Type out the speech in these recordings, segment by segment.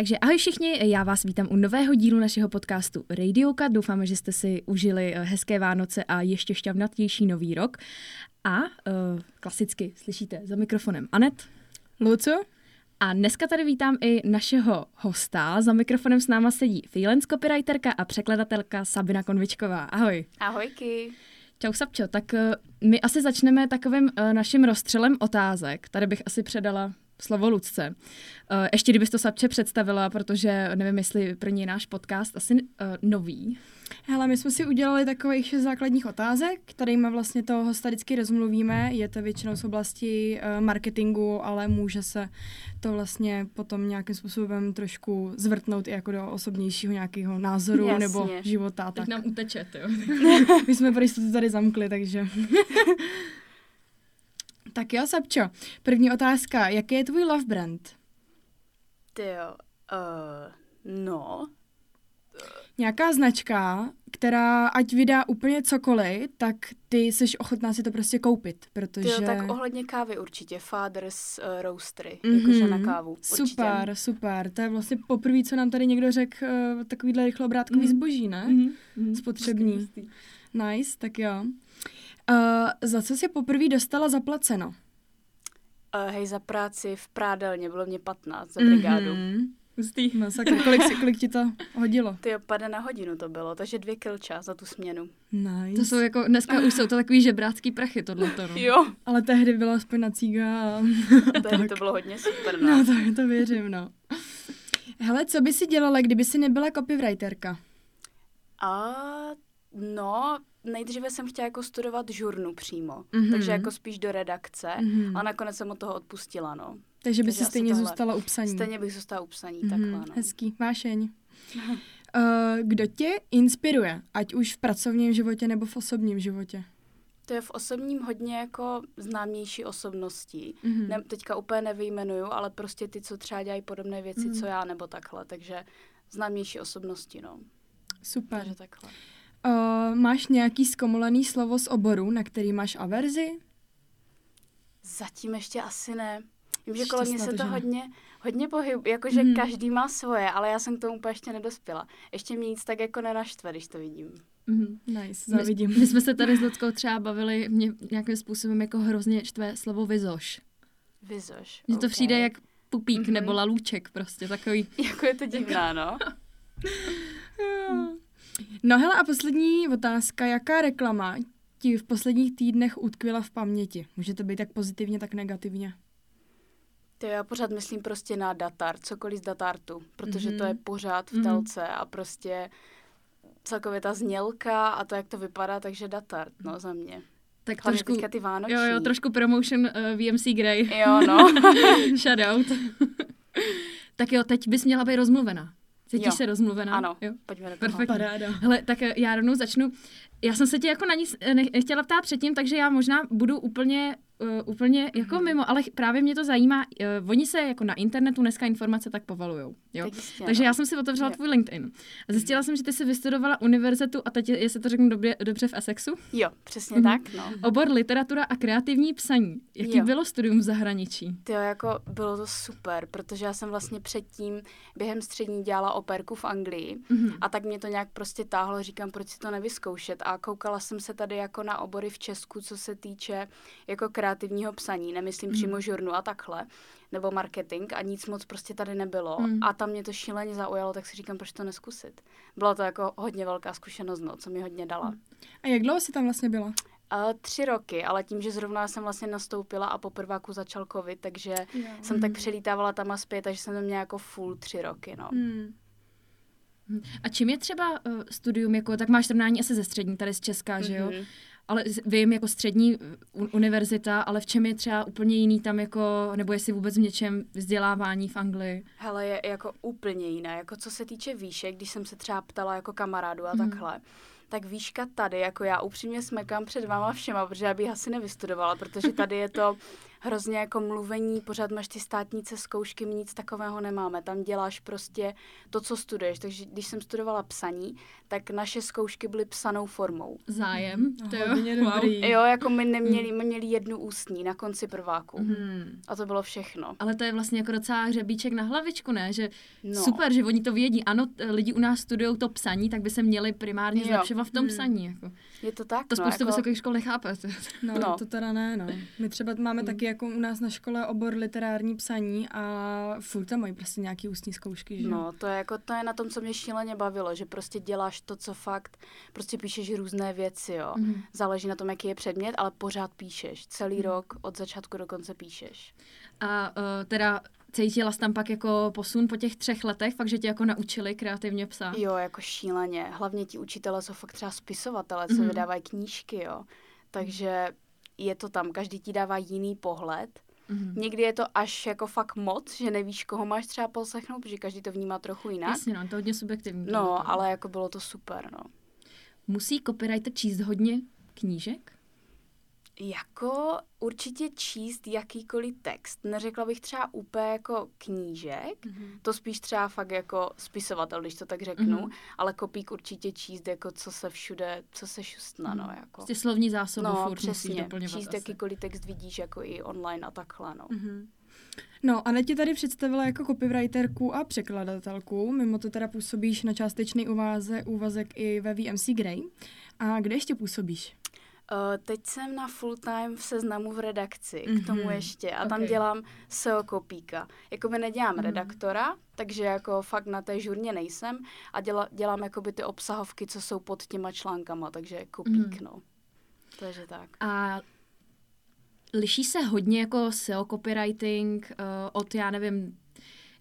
Takže ahoj všichni, já vás vítám u nového dílu našeho podcastu Radioka. Doufáme, že jste si užili eh, hezké Vánoce a ještě šťavnatější nový rok. A uh, klasicky slyšíte za mikrofonem Anet. Luco? A dneska tady vítám i našeho hosta. Za mikrofonem s náma sedí freelance copywriterka a překladatelka Sabina Konvičková. Ahoj. Ahojky. Čau Sabčo, tak uh, my asi začneme takovým uh, naším rozstřelem otázek. Tady bych asi předala slovo Lucce. Uh, ještě kdybys to Sabče představila, protože nevím, jestli pro ní náš podcast asi uh, nový. Hele, my jsme si udělali takových šest základních otázek, kterými vlastně toho hosta vždycky rozmluvíme. Je to většinou z oblasti uh, marketingu, ale může se to vlastně potom nějakým způsobem trošku zvrtnout i jako do osobnějšího nějakého názoru Jasně. nebo života. Teď Tak. nám uteče, jo. My jsme pro jistotu tady zamkli, takže... tak jo, Sabčo, první otázka. Jaký je tvůj love brand? Ty jo, uh, no, Nějaká značka, která ať vydá úplně cokoliv, tak ty jsi ochotná si to prostě koupit, protože... ty jo, tak ohledně kávy určitě, Father's uh, Roastery, Mhm. jakože na kávu, určitě. Super, super. To je vlastně poprvé, co nám tady někdo řekl uh, takovýhle rychloobrátkový Mhm. zboží, ne? Mm-hmm. Spotřební. Nice, tak jo. Uh, za co jsi poprvé dostala zaplaceno? Uh, hej, za práci v prádelně, bylo mě 15 za brigádu. Mm-hmm. Mhm. Hustý. No sakra, kolik, si, kolik ti to hodilo? Ty jo, pade na hodinu to bylo, takže dvě kilča za tu směnu. Nice. To jsou jako, dneska už jsou to takový žebrácký prachy, tohleto. No. Jo, Ale tehdy byla aspoň na cíga a... tehdy to bylo hodně super, no. No, to, to věřím, no. Hele, co by si dělala, kdyby si nebyla copywriterka? A no, nejdříve jsem chtěla jako studovat žurnu přímo, Mhm. takže jako spíš do redakce Mhm. a nakonec jsem od toho odpustila, no. Takže by si stejně tohle. zůstala u psaní. Stejně bych zůstala u psaní, Mhm, takhle, no. Hezký, vášeň. Uh, kdo tě inspiruje, ať už v pracovním životě nebo v osobním životě? To je v osobním hodně jako známější osobností. Mhm. Ne, teďka úplně nevyjmenuju, ale prostě ty, co třeba dělají podobné věci, Mhm. co já, nebo takhle. Takže známější osobnosti, no. Super. Takže takhle. Uh, máš nějaký zkomolený slovo z oboru, na který máš averzi? Zatím ještě asi ne. Vím, že kolem mě se to hodně, hodně pohybuje, jakože Mhm. každý má svoje, ale já jsem k tomu úplně ještě nedospěla. Ještě mě nic tak jako nenaštve, když to vidím. Mm-hmm. Nice, zavidím. My, my jsme se tady s Luckou třeba bavili, mě nějakým způsobem jako hrozně štve slovo vizoš. Vyzoš. Mně to ok. přijde jak pupík Mhm. nebo lalůček prostě, takový. Jako je to divná, no. No hele a poslední otázka. Jaká reklama ti v posledních týdnech utkvěla v paměti? Může to být jak pozitivně, tak negativně. To já pořád myslím prostě na datar, cokoliv z datartu, protože Mhm. to je pořád v Mhm. telce a prostě celkově ta znělka a to, jak to vypadá, takže datart, no za mě. Tak Hlavně trošku, ty vánoční. jo, jo, trošku promotion uh, VMC Grey. Jo, no. Shoutout. tak jo, teď bys měla být rozmluvená. Cítíš Jo. se rozmluvená? ano, Jo. pojďme do toho. Perfektní. Paráda. Hele, tak eh, já rovnou začnu. Já jsem se tě jako na nic eh, ne- nechtěla ptát předtím, takže já možná budu úplně, uh, úplně jako Mhm. mimo, ale právě mě to zajímá. Uh, oni se jako na internetu dneska informace tak povalujou. Jo? Tak jistě, Takže no. já jsem si otevřela Jo. tvůj LinkedIn a zjistila jsem, že ty jsi vystudovala univerzitu a teď, je- jestli to řeknu dobře, dobře v Essexu, Jo, přesně Mhm. tak, no. obor literatura a kreativní psaní. Jaký Jo. bylo studium v zahraničí? Jo, jako bylo to super, protože já jsem vlastně předtím během střední dělala operku v Anglii Mhm. a tak mě to nějak prostě táhlo, říkám, proč si to nevyzkoušet a koukala jsem se tady jako na obory v Česku, co se týče jako kreativního psaní, nemyslím Mhm. přímo žurnu a takhle, nebo marketing a nic moc prostě tady nebylo Mhm. a tam mě to šíleně zaujalo, tak si říkám, proč to neskusit. Byla to jako hodně velká zkušenost, no, co mi hodně dala. A jak dlouho jsi tam vlastně byla? Uh, tři roky, ale tím, že zrovna jsem vlastně nastoupila a poprváku začal covid, takže jsem tak přelítávala tam a zpět, takže jsem tam měla jako full tři roky, no. Hmm. A čím je třeba uh, studium, jako, tak máš srovnání asi ze střední, tady z Česka, že jo? Ale vím jako střední uh, univerzita, ale v čem je třeba úplně jiný tam jako, nebo jestli vůbec v něčem vzdělávání v Anglii? Hele, je jako úplně jiné. Jako co se týče výšek, když jsem se třeba ptala jako kamarádu a Mhm. takhle, tak výška tady, jako já upřímně smekám před váma všema, protože já bych asi nevystudovala, protože tady je to hrozně jako mluvení, pořád máš ty státnice, zkoušky, my nic takového nemáme. Tam děláš prostě to, co studuješ. Takže když jsem studovala psaní, tak naše zkoušky byly psanou formou. Zájem, to jo. Hodně dobrý. Jo, jako my neměli, my měli jednu ústní na konci prváku. Hmm. A to bylo všechno. Ale to je vlastně jako docela hřebíček na hlavičku, ne? Že No. super, že oni to vědí. Ano, lidi u nás studují to psaní, tak by se měli primárně Jo. zlepšovat v tom Hmm. psaní. Jako. Je to tak, To no, spoustu jako... vysokých škol nechápe. No, No. no, to teda ne, no. My třeba máme taky jako u nás na škole obor literární psaní a furt tam mají prostě nějaký ústní zkoušky, že? No, to je jako, to je na tom, co mě šíleně bavilo, že prostě děláš to, co fakt, prostě píšeš různé věci, jo. Mhm. Záleží na tom, jaký je předmět, ale pořád píšeš. Celý rok, od začátku do konce píšeš. A uh, teda cítila jsi tam pak jako posun po těch třech letech, fakt, že tě jako naučili kreativně psát? Jo, jako šíleně. Hlavně ti učitelé jsou fakt třeba spisovatele, co Mhm. vydávají knížky, jo. Takže je to tam, každý ti dává jiný pohled. Mhm. Někdy je to až jako fakt moc, že nevíš, koho máš třeba poslechnout, protože každý to vnímá trochu jinak. Jasně, no, to je hodně subjektivní. No, ale jako bylo to super, no. Musí copywriter číst hodně knížek? Jako určitě číst jakýkoliv text. Neřekla bych třeba úplně jako knížek, Mhm. to spíš třeba fakt jako spisovatel, když to tak řeknu, Mhm. ale kopík určitě číst jako co se všude, co se šustna, no jako. Prostě slovní zásobu No, furt musíš přesně, doplňovat číst asi. jakýkoliv text vidíš jako i online a takhle, no. Mhm. No, Anet tě tady představila jako copywriterku a překladatelku. Mimo to teda působíš na částečný úváze, úvazek i ve VMC Grey. A kde ještě působíš? Uh, teď jsem na full time v seznamu v redakci, k Mhm. tomu ještě. A tam Ok. dělám SEO kopíka. Jakoby nedělám Mhm. redaktora, takže jako fakt na té žurně nejsem a děla, dělám jakoby ty obsahovky, co jsou pod těma článkama, takže kopík, Mhm. no. Takže tak. A liší se hodně jako SEO copywriting uh, od, já nevím,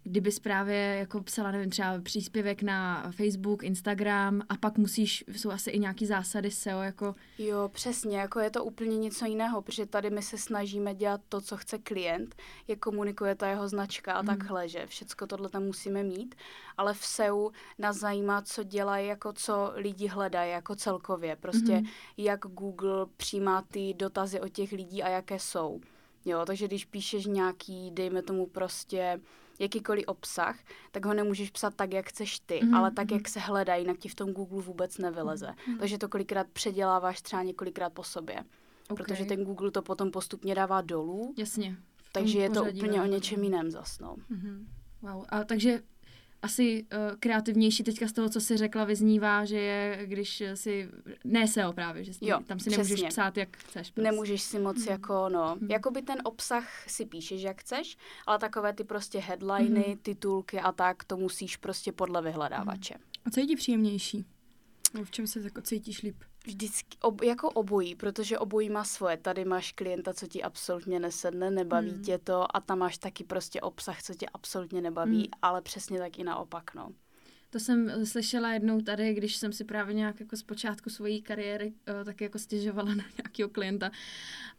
kdybys právě jako psala, nevím, třeba příspěvek na Facebook, Instagram a pak musíš, jsou asi i nějaký zásady SEO, jako Jo, přesně, jako je to úplně něco jiného, protože tady my se snažíme dělat to, co chce klient, jak komunikuje ta jeho značka a Mhm. takhle, že všecko tohle tam musíme mít, ale v SEU nás zajímá, co dělají, jako co lidi hledají, jako celkově, prostě Mhm. jak Google přijímá ty dotazy od těch lidí a jaké jsou. Jo, takže když píšeš nějaký, dejme tomu prostě jakýkoliv obsah, tak ho nemůžeš psát tak, jak chceš ty, Mhm, ale tak, mhm. jak se hledá, jinak ti v tom Google vůbec nevyleze. Takže to kolikrát předěláváš třeba několikrát po sobě. okay. Protože ten Google to potom postupně dává dolů, Jasně. takže je to úplně o něčem jiném zas, no. Mhm. Wow. A takže asi uh, kreativnější teďka z toho, co jsi řekla, vyznívá, že je, když si, ne SEO právě, že si, Jo, tam si nemůžeš přesně. psát, jak chceš. Prostě. Nemůžeš si moc jako, no, Mhm. jakoby ten obsah si píšeš, jak chceš, ale takové ty prostě headliny, Mhm. titulky a tak, to musíš prostě podle vyhledávače. A co je ti příjemnější? V čem se jako cítíš líp? Vždycky, ob, jako obojí, protože obojí má svoje. Tady máš klienta, co ti absolutně nesedne, nebaví Hmm. tě to a tam máš taky prostě obsah, co tě absolutně nebaví, Hmm. ale přesně tak i naopak, no. To jsem eh, slyšela jednou tady, když jsem si právě nějak jako z počátku své kariéry uh, taky jako stěžovala na nějakého klienta.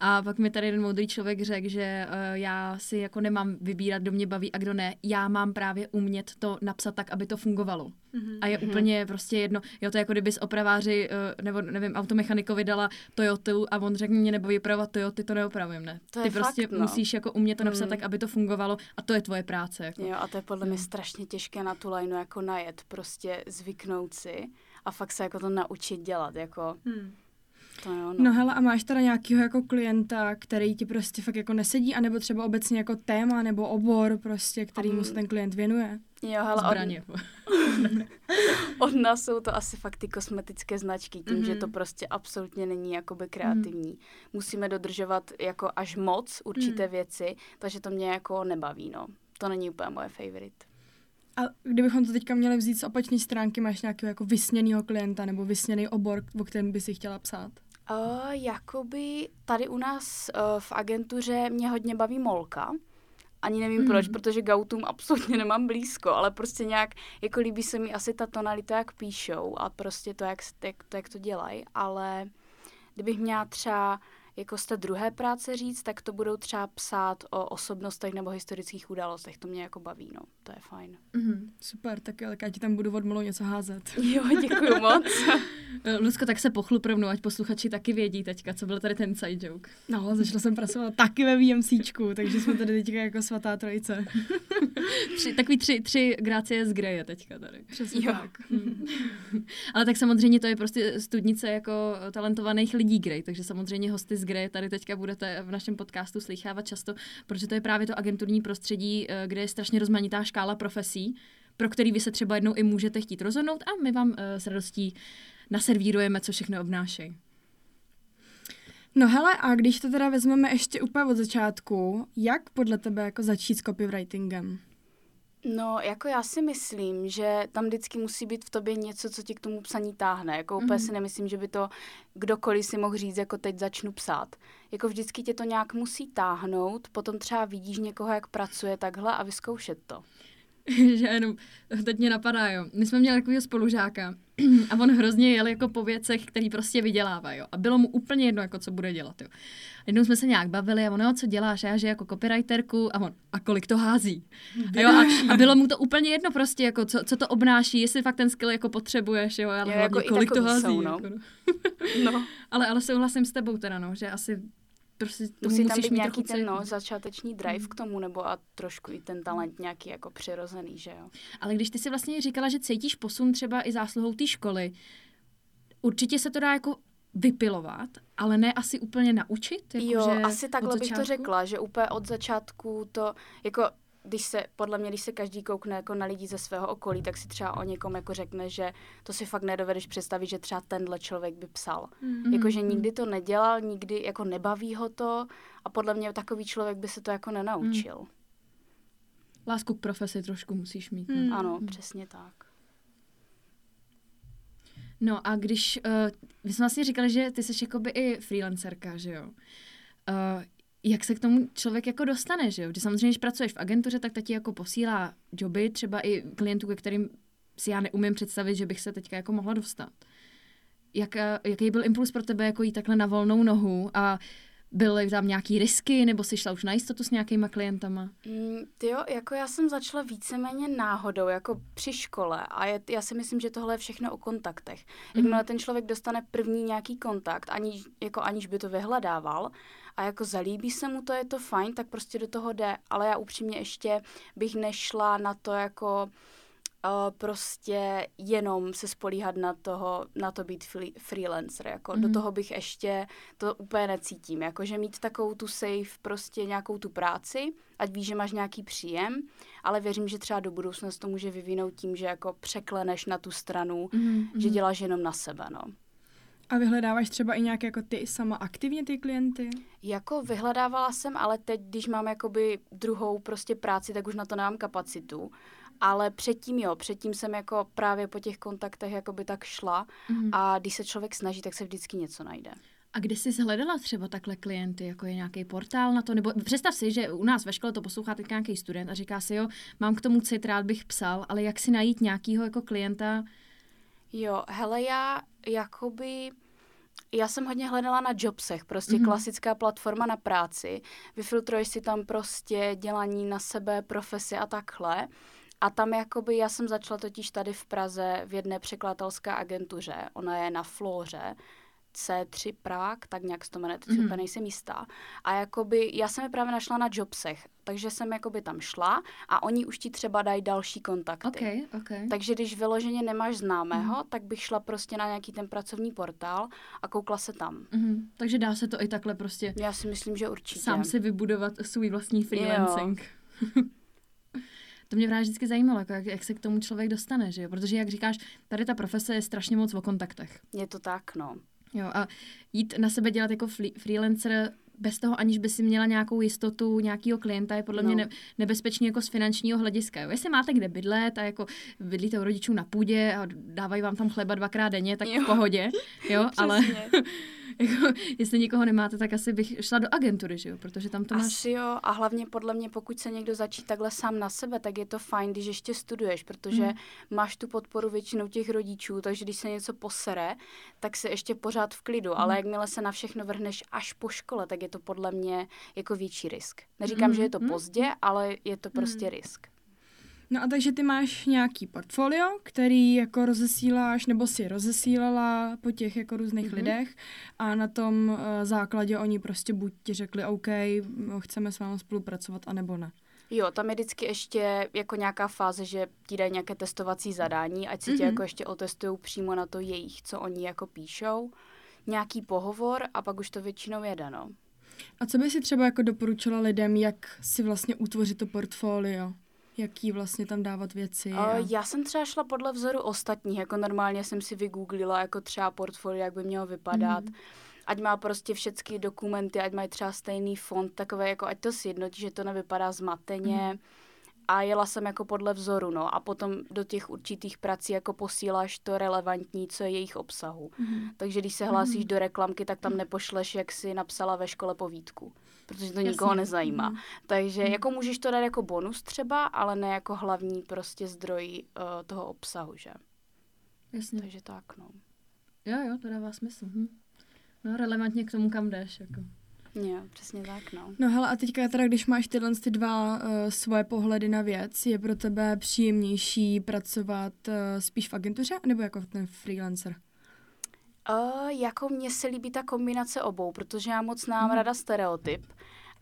A pak mi tady jeden moudrý člověk řekl, že uh, já si jako nemám vybírat, kdo mě baví a kdo ne. Já mám právě umět to napsat tak, aby to fungovalo. Mhm. A je Mhm. úplně prostě jedno. Jo, to je jako kdybys opraváři, uh, nebo nevím, automechanikovi dala Toyotu a on řekl, mě nebaví opravovat Toyoty, to neopravím, ne. To je Ty prostě fakt, no. musíš jako umět to napsat Mm. tak, aby to fungovalo a to je tvoje práce. Jako. Jo, a to je podle mě strašně těžké na tu lineu jako najet, prostě zvyknout si a fakt se jako to naučit dělat, jako Hmm. to jo, no. No hele, a máš teda nějakého jako klienta, který ti prostě fakt jako nesedí, anebo třeba obecně jako téma nebo obor prostě, kterýmu Um, se ten klient věnuje? Jo, hele, Zbraně. od, od nás jsou to asi fakt ty kosmetické značky, tím, mm-hmm. že Mhm. to prostě absolutně není jakoby kreativní. Musíme dodržovat jako až moc určité Mhm. věci, takže to mě jako nebaví, no. To není úplně moje favorite. A kdybychom to teďka měli vzít z opačné stránky, máš nějakého jako vysněného klienta nebo vysněný obor, o kterém by si chtěla psát? Uh, jakoby tady u nás uh, v agentuře mě hodně baví molka. Ani nevím Mhm. proč, protože Gautum absolutně nemám blízko, ale prostě nějak, jako líbí se mi asi ta tonalita, jak píšou a prostě to, jak, jak, to, jak to dělají, ale kdybych měla třeba jako z té druhé práce říct, tak to budou třeba psát o osobnostech nebo historických událostech. To mě jako baví, no. To je fajn. Mm-hmm. Super, tak, tak já ti tam budu odmlou něco házet. Jo, děkuji moc. Luzko, tak se pochlup rovnou, ať posluchači taky vědí teďka, co byl tady ten side joke. No, začala jsem pracovat taky ve VMCčku, takže jsme tady teďka jako svatá trojice. tři, takový tři, tři grácie z Greje teďka tady. Přesně jo. tak. Hmm. Ale tak samozřejmě to je prostě studnice jako talentovaných lidí Grey, takže samozřejmě hosty z Grey tady teďka budete v našem podcastu slychávat často, protože to je právě to agenturní prostředí, eh, kde je strašně rozmanitá škála profesí, pro který vy se třeba jednou i můžete chtít rozhodnout a my vám uh, s radostí naservírujeme, co všechno obnášejí. No hele, a když to teda vezmeme ještě úplně od začátku, jak podle tebe jako začít s copywritingem? No, jako já si myslím, že tam vždycky musí být v tobě něco, co ti k tomu psaní táhne. Jako úplně mm-hmm. si nemyslím, že by to kdokoliv si mohl říct, jako teď začnu psát. Jako vždycky tě to nějak musí táhnout, potom třeba vidíš někoho, jak pracuje takhle a vyzkoušet to. že jenom, teď mě napadá, jo. My jsme měli takového spolužáka a on hrozně jel jako po věcech, který prostě vydělává, jo. A bylo mu úplně jedno, jako co bude dělat, jo. A jednou jsme se nějak bavili a on, jo, co děláš? A já, že jako copywriterku a on, a kolik to hází? A, jo, a, a, bylo mu to úplně jedno prostě, jako co, co to obnáší, jestli fakt ten skill jako potřebuješ, jo, ale jo, hlavně jako kolik to hází. Jsou, no. Jako, no. no. ale, ale souhlasím s tebou teda, no, že asi prostě tomu Musí tam být nějaký ten no, začáteční drive mm. k tomu, nebo a trošku i ten talent nějaký jako přirozený, že jo. Ale když ty si vlastně říkala, že cítíš posun třeba i zásluhou té školy, určitě se to dá jako vypilovat, ale ne asi úplně naučit? Jako jo, že asi takhle bych to řekla, že úplně od začátku to, jako když se, podle mě, když se každý koukne jako na lidi ze svého okolí, tak si třeba o někom jako řekne, že to si fakt nedovedeš představit, že třeba tenhle člověk by psal. Mm-hmm. Jako, že nikdy to nedělal, nikdy jako nebaví ho to a podle mě takový člověk by se to jako nenaučil. Mm. Lásku k profesi trošku musíš mít. Mm. Ano, mm. přesně tak. No a když, uh, vy jsme vlastně říkali, že ty jsi jakoby i freelancerka, že jo? Uh, jak se k tomu člověk jako dostane, že jo? Že samozřejmě, když pracuješ v agentuře, tak ta ti jako posílá joby, třeba i klientů, ke kterým si já neumím představit, že bych se teďka jako mohla dostat. Jak, eh, jaký byl impuls pro tebe jako jít takhle na volnou nohu a byly tam nějaký risky, nebo jsi šla už na jistotu s nějakýma klientama? Mm, jo, jako já jsem začala víceméně náhodou, jako při škole a je, já si myslím, že tohle je všechno o kontaktech. Jakmile mm. ten člověk dostane první nějaký kontakt, aniž, jako aniž by to vyhledával, a jako zalíbí se mu to, je to fajn, tak prostě do toho jde, ale já upřímně ještě bych nešla na to jako uh, prostě jenom se spolíhat na toho, na to být free, freelancer, jako mm. do mhm. toho bych ještě to úplně necítím, jako že mít takovou tu safe, prostě nějakou tu práci, ať víš, že máš nějaký příjem, ale věřím, že třeba do budoucna to může vyvinout tím, že jako překleneš na tu stranu, mm. že mhm. děláš jenom na sebe, no. A vyhledáváš třeba i nějak jako ty sama aktivně ty klienty? Jako vyhledávala jsem, ale teď, když mám jakoby druhou prostě práci, tak už na to nemám kapacitu. Ale předtím jo, předtím jsem jako právě po těch kontaktech jakoby tak šla mm. a když se člověk snaží, tak se vždycky něco najde. A kde jsi hledala třeba takhle klienty, jako je nějaký portál na to? Nebo představ si, že u nás ve škole to poslouchá teď nějaký student a říká si, jo, mám k tomu cit, rád bych psal, ale jak si najít nějakýho jako klienta, Jo, hele, já jakoby... Já jsem hodně hledala na Jobsech, prostě mm-hmm. klasická platforma na práci. Vyfiltruješ si tam prostě dělání na sebe, profesi a takhle. A tam jakoby, já jsem začala totiž tady v Praze v jedné překladatelské agentuře, ona je na Flóře, C3 Prague, tak nějak se to jmenuje, teď mm-hmm. nejsem jistá. A jakoby, já jsem je právě našla na Jobsech, takže jsem jakoby tam šla a oni už ti třeba dají další kontakty. Okay, okay. Takže když vyloženě nemáš známého, mm-hmm. tak bych šla prostě na nějaký ten pracovní portál a koukla se tam. Mm-hmm. Takže dá se to i takhle prostě. Já si myslím, že určitě. Sám si vybudovat svůj vlastní freelancing. to mě právě vždycky zajímalo, jako jak, jak se k tomu člověk dostane, že jo? Protože, jak říkáš, tady ta profese je strašně moc o kontaktech. Je to tak, no. Jo, a jít na sebe dělat jako freelancer bez toho, aniž by si měla nějakou jistotu nějakého klienta, je podle no. mě ne, nebezpečný jako z finančního hlediska. Jo. Jestli máte kde bydlet a jako bydlíte u rodičů na půdě a dávají vám tam chleba dvakrát denně, tak jo. v pohodě. Jo, ale jako, jestli nikoho nemáte, tak asi bych šla do agentury, že jo? Protože tam to máš... Asi jo, a hlavně podle mě, pokud se někdo začí takhle sám na sebe, tak je to fajn, když ještě studuješ, protože Hmm. máš tu podporu většinou těch rodičů, takže když se něco posere, tak se ještě pořád v klidu, Hmm. ale jakmile se na všechno vrhneš až po škole, tak je to podle mě jako větší risk. Neříkám, že je to Mhm. pozdě, ale je to prostě risk. No a takže ty máš nějaký portfolio, který jako rozesíláš, nebo si rozesílala po těch jako různých Mhm. mm-hmm. lidech a na tom uh, základě oni prostě buď ti řekli OK, m, chceme s vámi spolupracovat, anebo ne. Jo, tam je vždycky ještě jako nějaká fáze, že ti dají nějaké testovací zadání, ať si tě Mhm. jako ještě otestují přímo na to jejich, co oni jako píšou. Nějaký pohovor a pak už to většinou jede, no. A co by si třeba jako doporučila lidem, jak si vlastně utvořit to portfolio? Jaký vlastně tam dávat věci? A... Uh, já jsem třeba šla podle vzoru ostatních, jako normálně jsem si vygooglila jako třeba portfolio, jak by mělo vypadat. Mhm. Ať má prostě všechny dokumenty, ať mají třeba stejný fond, takové jako ať to sjednotí, že to nevypadá zmateně. A jela jsem jako podle vzoru, no. A potom do těch určitých prací jako posíláš to relevantní, co je jejich obsahu. Mhm. Takže když se hlásíš do reklamky, tak tam nepošleš, jak si napsala ve škole povídku. Protože to nikoho Jasně. nezajímá. Mhm. Takže jako můžeš to dát jako bonus třeba, ale ne jako hlavní prostě zdroj uh, toho obsahu, že? Jasně. Takže tak, no. Jo, jo, to dává smysl. Hm. No, relevantně k tomu, kam jdeš. Jako. Jo, přesně tak, no. No hele, a teďka teda, když máš tyhle ty dva uh, svoje pohledy na věc, je pro tebe příjemnější pracovat uh, spíš v agentuře, nebo jako ten freelancer? Uh, jako mně se líbí ta kombinace obou, protože já moc mám Mhm. rada stereotyp.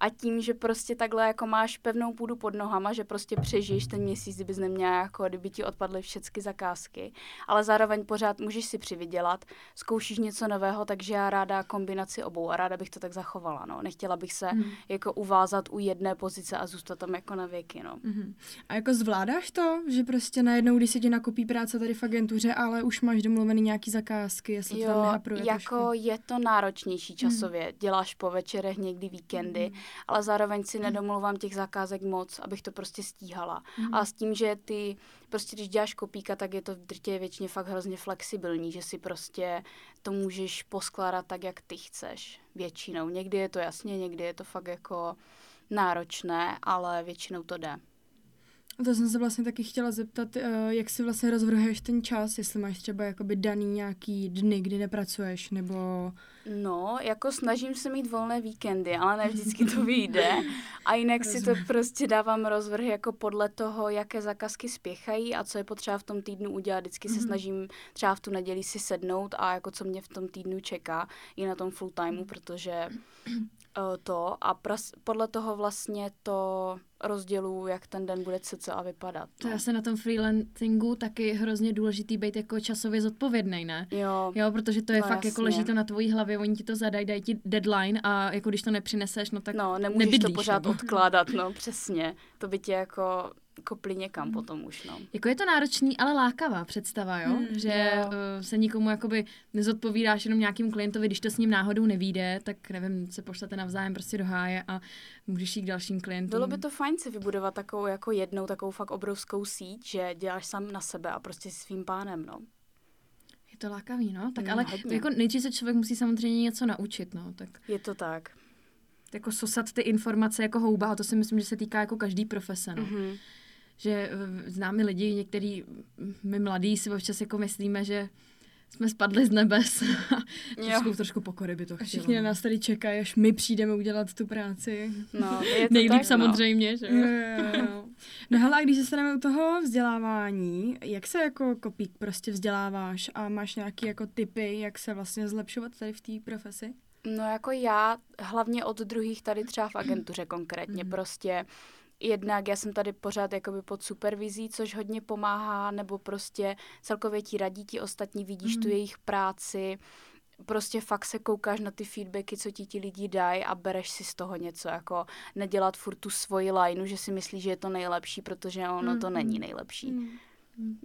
A tím, že prostě takhle jako máš pevnou půdu pod nohama, že prostě přežiješ ten měsíc, kdybys neměla jako, kdyby ti odpadly všechny zakázky, ale zároveň pořád můžeš si přivydělat, zkoušíš něco nového, takže já ráda kombinaci obou a ráda bych to tak zachovala, no. Nechtěla bych se Mhm. jako uvázat u jedné pozice a zůstat tam jako na věky, no. Mhm. A jako zvládáš to, že prostě najednou, když se ti nakopí práce tady v agentuře, ale už máš domluvený nějaký zakázky, jestli to tam Jo, jako trošku? je to náročnější časově. Děláš po večerech, někdy víkendy, ale zároveň si nedomluvám těch zakázek moc, abych to prostě stíhala. A s tím, že ty, prostě když děláš kopíka, tak je to v drtě většině fakt hrozně flexibilní, že si prostě to můžeš poskládat tak, jak ty chceš. Většinou. Někdy je to jasně, někdy je to fakt jako náročné, ale většinou to jde. A to jsem se vlastně taky chtěla zeptat, eh, jak si vlastně rozvrhuješ ten čas, jestli máš třeba jakoby daný nějaký dny, kdy nepracuješ, nebo... No, jako snažím se mít volné víkendy, ale ne vždycky to vyjde. A jinak si to prostě dávám rozvrh jako podle toho, jaké zakazky spěchají a co je potřeba v tom týdnu udělat. Vždycky se snažím třeba v tu neděli si sednout a jako co mě v tom týdnu čeká i na tom full timeu, protože to a pras, podle toho vlastně to rozdělu, jak ten den bude cca vypadat. To No. asi na tom freelancingu taky hrozně důležitý být jako časově zodpovědný, ne? Jo, Jo, protože to je No, fakt jako jasně. leží to na tvojí hlavě, oni ti to zadají, dají ti deadline a jako když to nepřineseš, no tak no, nemůžeš nebydlíš, to pořád nebo? odkládat, no, přesně. To by tě jako kopli někam potom už, no. Jako je to náročný, ale lákavá představa, jo? Hmm, že jo. uh, se nikomu jakoby nezodpovídáš jenom nějakým klientovi, když to s ním náhodou nevíde, tak nevím, se pošlete navzájem prostě do háje a můžeš jít k dalším klientům. Bylo by to fajn si vybudovat takovou jako jednou takovou fakt obrovskou síť, že děláš sám na sebe a prostě svým pánem, no. Je to lákavý, no? Tak Mm, ale hodně. jako nejdřív se člověk musí samozřejmě něco naučit, no. Tak Je to tak. jako sosat ty informace jako houba, a to si myslím, že se týká jako každý profese, no. Mm-hmm. Že eh, známe lidi, některý my mladí si občas jako myslíme, že jsme spadli z nebes. trošku, trošku pokory by to A chtělo. všichni na no. nás tady čekají, až my přijdeme udělat tu práci. No, je to Nejlíp tak, samozřejmě, že Jo, jo. jo, jo. No hele, a když se staneme u toho vzdělávání, jak se jako kopík prostě vzděláváš a máš nějaké jako typy, jak se vlastně zlepšovat tady v té profesi? No. no jako já, hlavně od druhých tady třeba v agentuře konkrétně, Mhm. prostě jednak já jsem tady pořád jakoby pod supervizí, což hodně pomáhá, nebo prostě celkově ti radí ti ostatní, vidíš tu Mhm. jejich práci, prostě fakt se koukáš na ty feedbacky, co ti ti lidi dají a bereš si z toho něco, jako nedělat furt tu svoji lineu, že si myslíš, že je to nejlepší, protože ono to Mhm. není nejlepší. Hmm.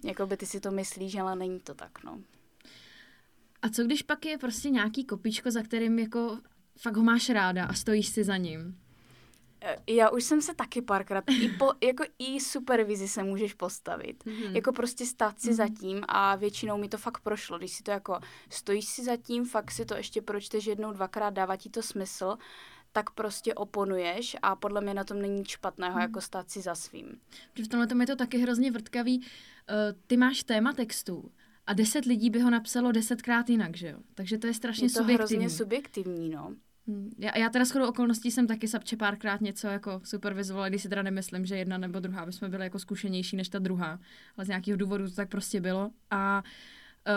Jakoby ty si to myslíš, ale není to tak, no. A co když pak je prostě nějaký kopičko, za kterým jako fakt ho máš ráda a stojíš si za ním? Eh, Já už jsem se taky párkrát, i po, jako i supervizi se můžeš postavit. Mhm. Mm. Jako prostě stát si mm. za tím a většinou mi to fakt prošlo. Když si to jako stojíš si za tím, fakt si to ještě pročteš jednou, dvakrát, dává ti to smysl, tak prostě oponuješ a podle mě na tom není nic špatného, mm. jako stát si za svým. Protože v tomhle tom je to taky hrozně vrtkavý. Uh, ty máš téma textu a deset lidí by ho napsalo desetkrát jinak, že jo? Takže to je strašně Je to subjektivní. hrozně subjektivní, no. Hmm, Já, já teda shodou okolností jsem taky sapče párkrát něco jako supervizovala, když si teda nemyslím, že jedna nebo druhá by jsme byli jako zkušenější než ta druhá, ale z nějakého důvodu to tak prostě bylo. A uh,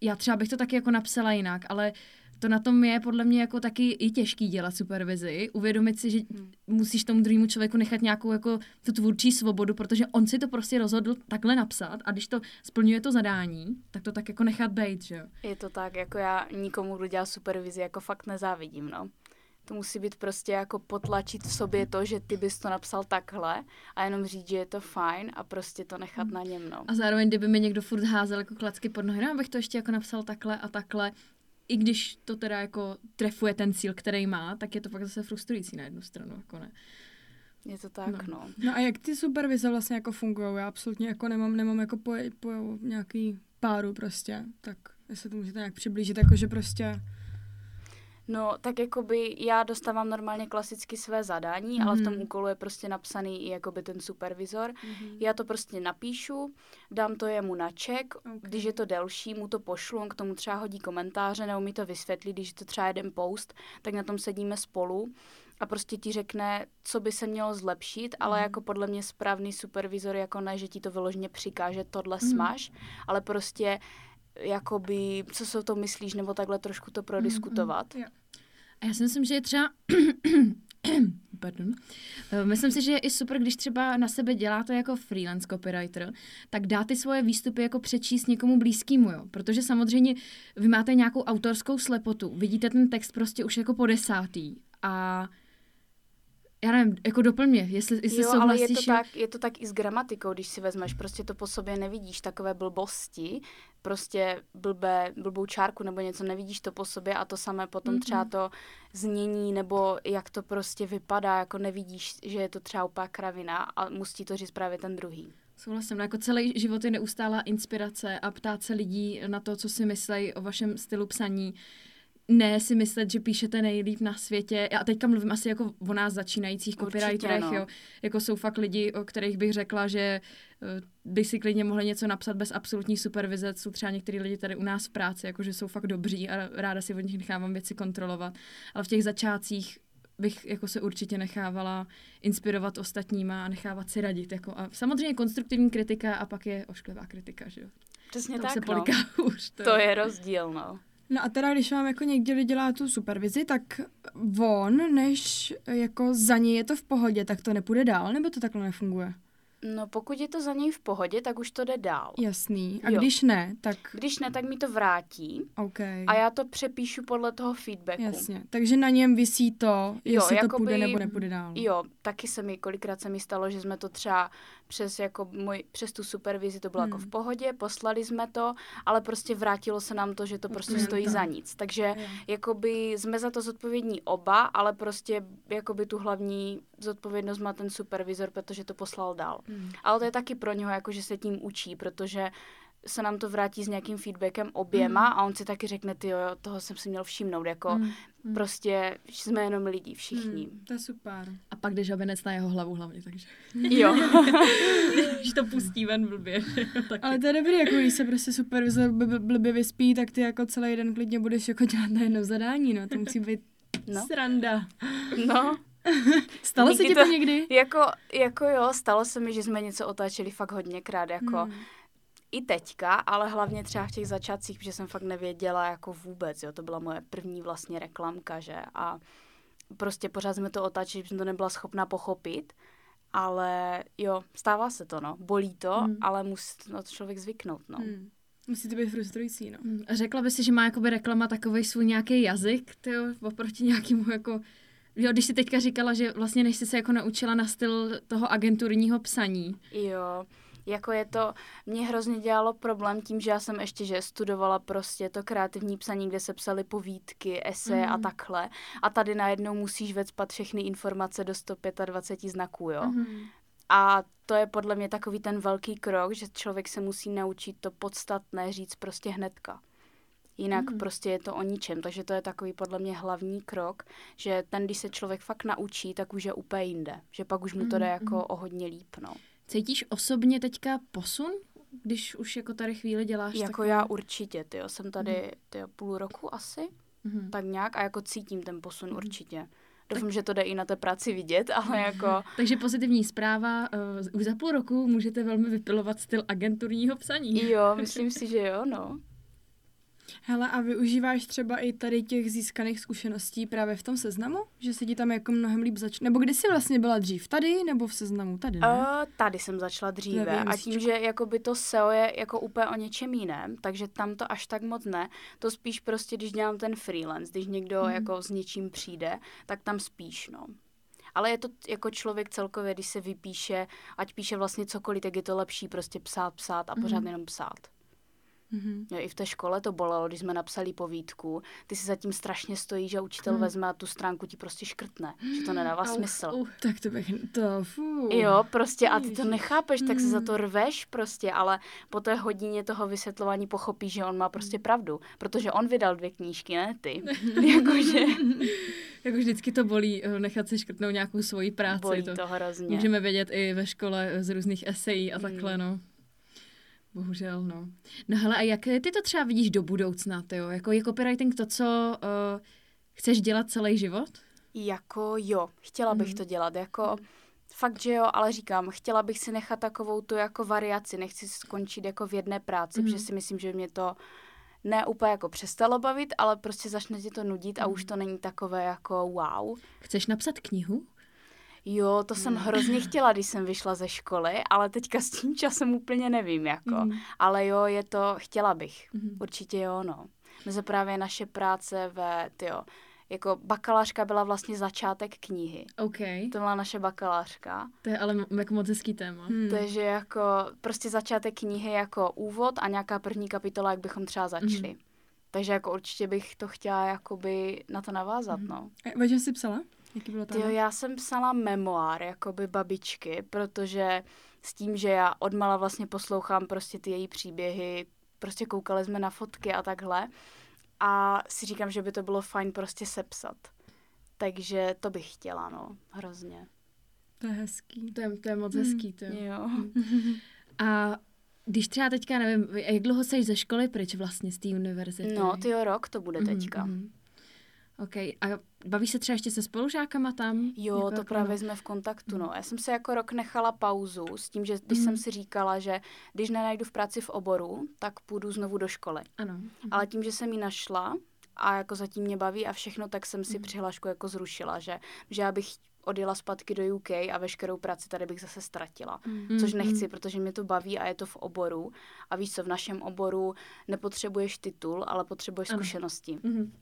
já třeba bych to taky jako napsala jinak, ale to na tom je podle mě jako taky i těžký dělat supervizi, uvědomit si, že Hmm. musíš tomu druhému člověku nechat nějakou jako tu tvůrčí svobodu, protože on si to prostě rozhodl takhle napsat a když to splňuje to zadání, tak to tak jako nechat být, že jo. Je to tak, jako já nikomu, kdo dělá supervizi, jako fakt nezávidím, no. To musí být prostě jako potlačit v sobě to, že ty bys to napsal takhle a jenom říct, že je to fajn a prostě to nechat na něm, no. A zároveň, kdyby mi někdo furt házel jako klacky pod nohy, no, abych to ještě jako napsal takhle a takhle, i když to teda jako trefuje ten cíl, který má, tak je to fakt zase frustrující na jednu stranu, jako ne. Je to tak, no. No a jak ty supervize vlastně jako fungují? Já absolutně jako nemám, nemám jako po, po nějaký páru prostě, tak jestli to můžete nějak přiblížit, jakože prostě... No, tak jakoby já dostávám normálně klasicky své zadání, mm-hmm. ale v tom Mhm. úkolu je prostě napsaný i jakoby ten supervizor. Mm-hmm. Já to prostě napíšu, dám to jemu na ček, Ok. když je to delší, mu to pošlu, on k tomu třeba hodí komentáře nebo mi to vysvětlí, když je to třeba jeden post, tak na tom sedíme spolu a prostě ti řekne, co by se mělo zlepšit, ale Mhm. jako podle mě správný supervizor jako ne, že ti to vyloženě přikáže, tohle Mhm. smaž, ale prostě jakoby, co si o tom myslíš, nebo takhle trošku to prodiskutovat. Jo. A já si myslím, že je třeba... Pardon. Eh, Myslím si, že je i super, když třeba na sebe děláte jako freelance copywriter, tak dá ty svoje výstupy jako přečíst někomu blízkému, jo. Protože samozřejmě vy máte nějakou autorskou slepotu, vidíte ten text prostě už jako po desátý a já nevím, jako doplň mě, jestli, jestli Jo, ale je to, souhlasíš, tak, je to tak i s gramatikou, když si vezmeš, prostě to po sobě nevidíš, takové blbosti, prostě blbé, blbou čárku nebo něco, nevidíš to po sobě a to samé potom Mhm. třeba to znění nebo jak to prostě vypadá, jako nevidíš, že je to třeba úplná kravina a musí to říct právě ten druhý. Souhlasím, no jako celý život je neustálá inspirace a ptát se lidí na to, co si myslejí o vašem stylu psaní. Ne si myslet, že píšete nejlíp na světě. Já teďka mluvím asi jako o nás začínajících copywriterech, no. jo. Jako jsou fakt lidi, o kterých bych řekla, že eh, by si klidně mohli něco napsat bez absolutní supervize. Jsou třeba některý lidi tady u nás v práci, jako že jsou fakt dobří a ráda si od nich nechávám věci kontrolovat. Ale v těch začátcích bych jako se určitě nechávala inspirovat ostatníma a nechávat si radit. Jako a samozřejmě konstruktivní kritika a pak je ošklivá kritika, že jo. Přesně Tam tak, se no. už. To je rozdíl, no. No a teda, když vám jako někdy dělá tu supervizi, tak on, než jako za něj je to v pohodě, tak to nepůjde dál, nebo to takhle nefunguje? No pokud je to za něj v pohodě, tak už to jde dál. Jasný. A Jo. když ne, tak Když ne, tak mi to vrátí OK. a já to přepíšu podle toho feedbacku. Jasně. Takže na něm visí to, jestli to jakoby- půjde nebo nepůjde dál. Jo, taky se mi, kolikrát se mi stalo, že jsme to třeba přes, jako můj, přes tu supervizi, to bylo Hmm. jako v pohodě, poslali jsme to, ale prostě vrátilo se nám to, že to prostě klienta. stojí za nic. Takže Jo. jakoby jsme za to zodpovědní oba, ale prostě jakoby tu hlavní zodpovědnost má ten supervizor, protože to poslal dál. Hmm. Ale to je taky pro něho, jako že se tím učí, protože se nám to vrátí s nějakým feedbackem oběma Hmm. a on si taky řekne, ty jo, toho jsem si měl všimnout, jako Mm. Hmm. prostě jsme jenom lidi všichni. Hmm, to je super. A pak jde žabenec na jeho hlavu hlavně, takže Jo. když to pustí ven blbě. tak Ale to je dobrý, jako když se prostě supervizor bl- bl- blbě vyspí, tak ty jako celý den klidně budeš jako dělat na jedno zadání, no. To musí být No. sranda. No, Stalo se ti to to- někdy? jako, jako jo, stalo se mi, že jsme něco otáčeli fakt hodněkrát, jako Hmm. i teďka, ale hlavně třeba v těch začátcích, protože jsem fakt nevěděla jako vůbec, jo, to byla moje první vlastně reklamka, že, a prostě pořád jsme to otáčeli, že jsem to nebyla schopná pochopit, ale jo, stává se to, no, bolí to, Hmm. ale musí na to člověk zvyknout, no. Hmm. Musí to být frustrující, no. Mm, a Řekla by si, že má jakoby reklama takový svůj nějaký jazyk, tyjo, oproti nějakému jako... Jo, když si teďka říkala, že vlastně než jsi se jako naučila na styl toho agenturního psaní. Jo, Jako je to, mě hrozně dělalo problém tím, že já jsem ještě, že studovala prostě to kreativní psaní, kde se psaly povídky, eseje mm. a takhle. A tady najednou musíš vecpat všechny informace do 125 znaků, jo. Mm. A to je podle mě takový ten velký krok, že člověk se musí naučit to podstatné říct prostě hnedka. Jinak mm. prostě je to o ničem. Takže to je takový podle mě hlavní krok, že ten, když se člověk fakt naučí, tak už je úplně jinde. Že pak už mu to jde mm. jako o hodně líp, no. Cítíš osobně teďka posun, když už jako tady chvíli děláš? Jako takový... já určitě, ty jsem tady mm. tyjo, půl roku asi, mm. tak nějak a jako cítím ten posun mm. určitě. Doufám, tak... že to jde i na té práci vidět, ale jako... Takže pozitivní zpráva, uh, už za půl roku můžete velmi vypilovat styl agenturního psaní. Jo, myslím si, že jo, no. Hele, a využíváš třeba i tady těch získaných zkušeností právě v tom seznamu? Že se ti tam jako mnohem líp začne? Nebo kdy jsi vlastně byla dřív? Tady nebo v seznamu? Tady, ne? Uh, tady jsem začala dříve a tím, že jako by to SEO je jako úplně o něčem jiném, takže tam to až tak moc ne. To spíš prostě, když dělám ten freelance, když někdo mm. jako s něčím přijde, tak tam spíš, no. Ale je to jako člověk celkově, když se vypíše, ať píše vlastně cokoliv, tak je to lepší prostě psát, psát a pořád mm. jenom psát. Mm-hmm. Jo, I v té škole to bolelo, když jsme napsali povídku. Ty si zatím strašně stojí, že učitel mm. vezme a tu stránku ti prostě škrtne. Že to nedává uh, smysl. Uh, tak to bych to, fů. Jo, prostě a ty to nechápeš, tak se za to mm. rveš prostě, ale po té hodině toho vysvětlování pochopíš, že on má prostě mm. pravdu. Protože on vydal dvě knížky, ne ty. Jakože... jako vždycky to bolí eh, nechat si škrtnout nějakou svoji práci. Bolí to, to hrozně. Můžeme vědět i ve škole z různých esejí a mm. takhle, no. Bohužel, no. No hele, a jak ty to třeba vidíš do budoucna, ty jo? Jako je copywriting to, co uh, chceš dělat celý život? Jako jo, chtěla bych mm. to dělat, jako fakt, že jo, ale říkám, chtěla bych si nechat takovou tu jako variaci, nechci skončit jako v jedné práci, mm. protože si myslím, že mě to ne úplně jako přestalo bavit, ale prostě začne ti to nudit a mm. už to není takové jako wow. Chceš napsat knihu? Jo, to jsem mm. hrozně chtěla, když jsem vyšla ze školy, ale teďka s tím časem úplně nevím, jako. Mm. Ale jo, je to, chtěla bych. Mm. Určitě jo, no. Mezi právě naše práce ve, tyjo, jako bakalářka byla vlastně začátek knihy. OK. To byla naše bakalářka. To je ale jako moc hezký téma. Hmm. Takže jako prostě začátek knihy jako úvod a nějaká první kapitola, jak bychom třeba začali. Hmm. Takže jako určitě bych to chtěla jakoby na to navázat, hmm. no. A jsi psala? Jaký bylo Tyjo, já jsem psala memoár, jakoby babičky, protože s tím, že já odmala vlastně poslouchám prostě ty její příběhy, prostě koukali jsme na fotky a takhle a si říkám, že by to bylo fajn prostě sepsat. Takže to bych chtěla, no, hrozně. To je hezký. To je, to je moc mm. hezký, to jo. A když třeba teďka, nevím, jak dlouho jsi ze školy pryč vlastně z té univerzity? No, ty rok to bude teďka. Mm-hmm. OK. A baví se třeba ještě se spolužákama tam? Jo, jako to jako... právě jsme v kontaktu, no. Já jsem se jako rok nechala pauzu s tím, že když mm. jsem si říkala, že když nenajdu v práci v oboru, tak půjdu znovu do školy. Ano. Mm. Ale tím, že jsem ji našla a jako zatím mě baví a všechno, tak jsem si mm. přihlášku jako zrušila, že, že já bych odjela zpátky do UK a veškerou práci tady bych zase ztratila. Mm. Což nechci, mm. protože mě to baví a je to v oboru. A víš co, v našem oboru nepotřebuješ titul, ale potřebuješ zkušenosti. Mm.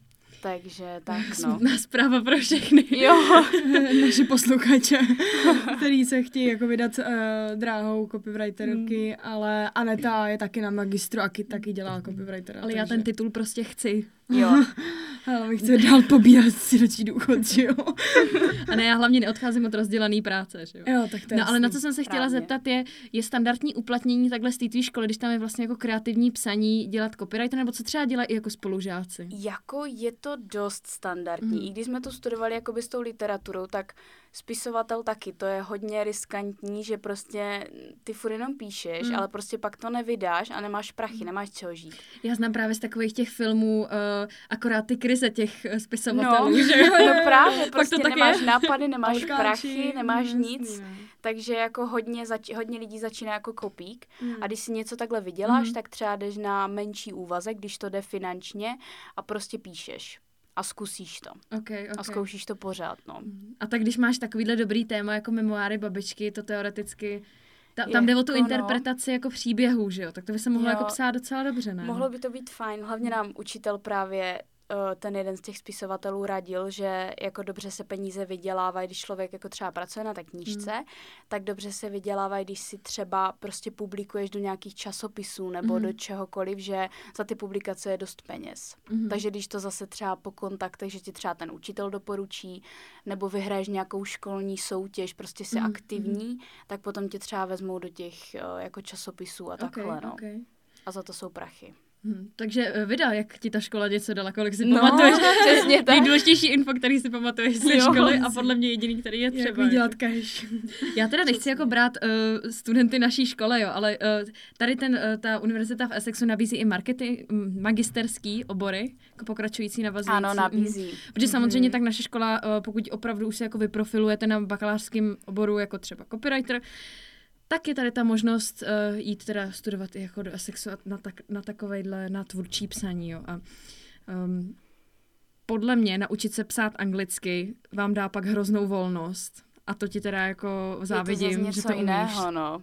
Takže tak, no. Smutná zpráva pro všechny. Jo. Naši posluchače, který se chtějí jako vydat uh, dráhou copywriterky, mm. ale Aneta je taky na magistru a taky dělá copywritera. Ale takže... já ten titul prostě chci. Jo. Ale my chceme dál pobírat ročí důchod, že jo? A ne, já hlavně neodcházím od rozdělané práce, že jo? Jo, tak to No ale na co jsem se chtěla Právě. zeptat je, je standardní uplatnění takhle z té tvý školy, když tam je vlastně jako kreativní psaní, dělat copywriter, nebo co třeba dělají i jako spolužáci? Jako je to dost standardní. Mm. I když jsme to studovali jako by s tou literaturou, tak spisovatel taky, to je hodně riskantní, že prostě ty furt jenom píšeš, mm. ale prostě pak to nevydáš a nemáš prachy, hmm. nemáš čeho žít. Já znám právě z takových těch filmů uh, akorát ty krize těch eh, spisovatelů, no, že No právě, prostě to nemáš je. nápady, nemáš prachy, nemáš mm, nic, mm. takže jako hodně, zač- hodně lidí začíná jako kopík mm. a když si něco takhle vyděláš, mm. tak třeba jdeš na menší úvazek, když to jde finančně a prostě píšeš a zkusíš to. Okay, okay. A zkoušíš to pořád, no. A tak když máš takovýhle dobrý téma jako memoáry babičky, to teoreticky ta, tam jde o tu jako, interpretaci no. jako příběhů, že jo? Tak to by se mohlo jo. jako psát docela dobře, ne? Mohlo by to být fajn, hlavně nám učitel právě ten jeden z těch spisovatelů radil, že jako dobře se peníze vydělávají, když člověk jako třeba pracuje na té knížce, hmm. tak dobře se vydělávají, když si třeba prostě publikuješ do nějakých časopisů nebo hmm. do čehokoliv, že za ty publikace je dost peněz. Hmm. Takže když to zase třeba po kontaktech, že ti třeba ten učitel doporučí, nebo vyhraješ nějakou školní soutěž, prostě si hmm. aktivní, tak potom tě třeba vezmou do těch jako časopisů a okay, takhle, no. Okay. A za to jsou prachy. Hmm, takže eh, Vida, jak ti ta škola něco dala, kolik si no, pamatuješ? přesně tak. Nejdůležitější info, který si pamatuješ ze školy a podle mě jediný, který je třeba. Jak vydělat cash. Já teda nechci jako brát uh, studenty naší školy, jo, ale uh, tady ten, uh, ta univerzita v Essexu nabízí i markety, magisterský obory, jako pokračující navazující. Ano, nabízí. Mm. Protože mm-hmm. samozřejmě tak naše škola, uh, pokud opravdu už se jako vyprofilujete na bakalářském oboru jako třeba copywriter, tak je tady ta možnost uh, jít teda studovat i jako do Essexu na, tak, na takovejhle, na tvůrčí psaní, jo. A um, podle mě naučit se psát anglicky vám dá pak hroznou volnost. A to ti teda jako závidím, to že to umíš. Jiného, no.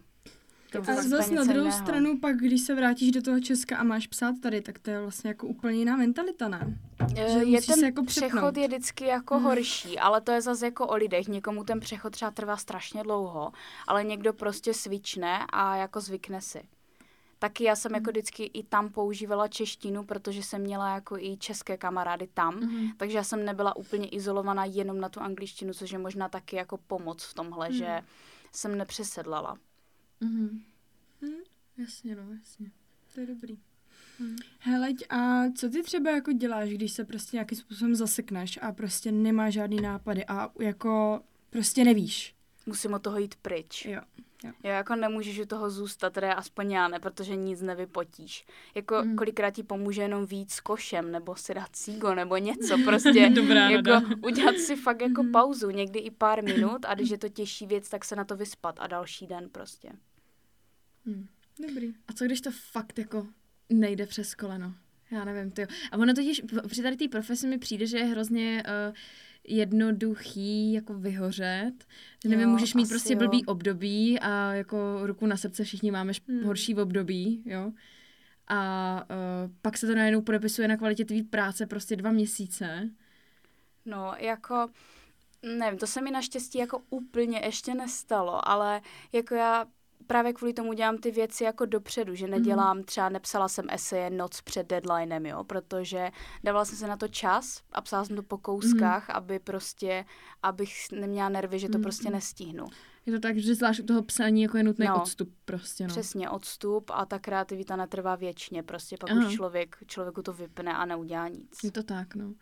To a zase na druhou jiného. stranu, pak když se vrátíš do toho Česka a máš psát tady, tak to je vlastně jako úplně jiná mentalita, ne? Eh, že je ten jako přechod je vždycky jako hmm. horší, ale to je zase jako o lidech. Někomu ten přechod třeba trvá strašně dlouho, ale někdo prostě svične a jako zvykne si. Taky já jsem jako hmm. vždycky i tam používala češtinu, protože jsem měla jako i české kamarády tam, mm. takže já jsem nebyla úplně izolovaná jenom na tu angličtinu, což je možná taky jako pomoc v tomhle, mm. že jsem nepřesedlala. Mm-hmm. Hm, jasně, no, jasně. To je dobrý. Hmm. Hele, a co ty třeba jako děláš, když se prostě nějakým způsobem zasekneš a prostě nemáš žádný nápady a jako prostě nevíš? Musím od toho jít pryč. Jo. Jo. jo, jako nemůžeš u toho zůstat, teda aspoň já ne, protože nic nevypotíš. Jako mm. kolikrát ti pomůže jenom víc s košem, nebo si dát cígo, nebo něco, prostě Dobrá jako udělat si fakt jako mm. pauzu, někdy i pár minut a když je to těžší věc, tak se na to vyspat a další den prostě. Mm. Dobrý. A co když to fakt jako nejde přes koleno? Já nevím, ty. A ono totiž při tady té profesi mi přijde, že je hrozně uh, jednoduchý jako vyhořet. Že nevím, jo, můžeš mít prostě jo. blbý období a jako ruku na srdce všichni máme hmm. horší období, jo. A uh, pak se to najednou podepisuje na kvalitě tvý práce prostě dva měsíce. No, jako nevím, to se mi naštěstí jako úplně ještě nestalo, ale jako já právě kvůli tomu dělám ty věci jako dopředu, že nedělám, mm-hmm. třeba nepsala jsem eseje noc před deadlinem, jo, protože dávala jsem se na to čas a psala jsem to po kouskách, mm-hmm. aby prostě, abych neměla nervy, že to mm-hmm. prostě nestihnu. Je to tak, že zvlášť u toho psání jako je nutný no, odstup prostě, no. Přesně, odstup a ta kreativita netrvá věčně, prostě pak Aha. už člověk, člověku to vypne a neudělá nic. Je to tak, no.